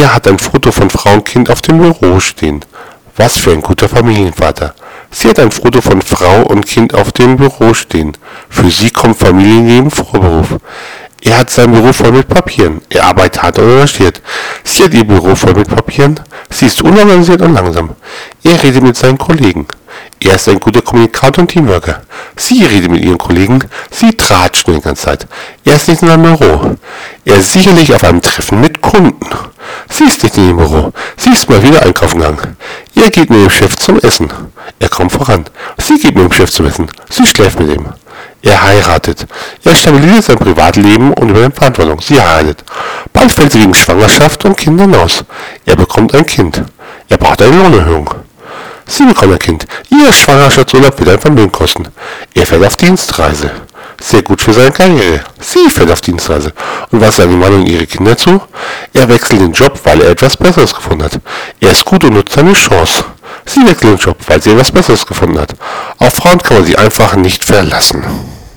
Er hat ein Foto von Frau und Kind auf dem Büro stehen. Was für ein guter Familienvater. Sie hat ein Foto von Frau und Kind auf dem Büro stehen. Für sie kommt Familienleben vor Beruf. Er hat sein Büro voll mit Papieren. Er arbeitet hart und engagiert. Sie hat ihr Büro voll mit Papieren. Sie ist unorganisiert und langsam. Er redet mit seinen Kollegen. Er ist ein guter Kommunikator und Teamworker. Sie redet mit ihren Kollegen. Sie tratschen die ganze Zeit. Er ist nicht in seinem Büro. Er ist sicherlich auf einem Treffen mit Kunden. Sie ist nicht ihrem Büro. Sie ist mal wieder einkaufen gegangen. Er geht mit dem Chef zum Essen. Er kommt voran. Sie geht mit dem Chef zum Essen. Sie schläft mit ihm. Er heiratet. Er stabilisiert sein Privatleben und übernimmt Verantwortung. Sie heiratet. Bald fällt sie wegen Schwangerschaft und Kindern aus. Er bekommt ein Kind. Er braucht eine Lohnerhöhung. Sie bekommen ein Kind. Ihr Schwangerschaftsurlaub wird ein Vermögen kosten. Er fährt auf Dienstreise. Sehr gut für seine Karriere. Sie fährt auf Dienstreise. Und was sagen Mann und ihre Kinder zu? Er wechselt den Job, weil er etwas Besseres gefunden hat. Er ist gut und nutzt seine Chance. Sie wechselt den Job, weil sie etwas Besseres gefunden hat. Auf Frauen kann man sich einfach nicht verlassen.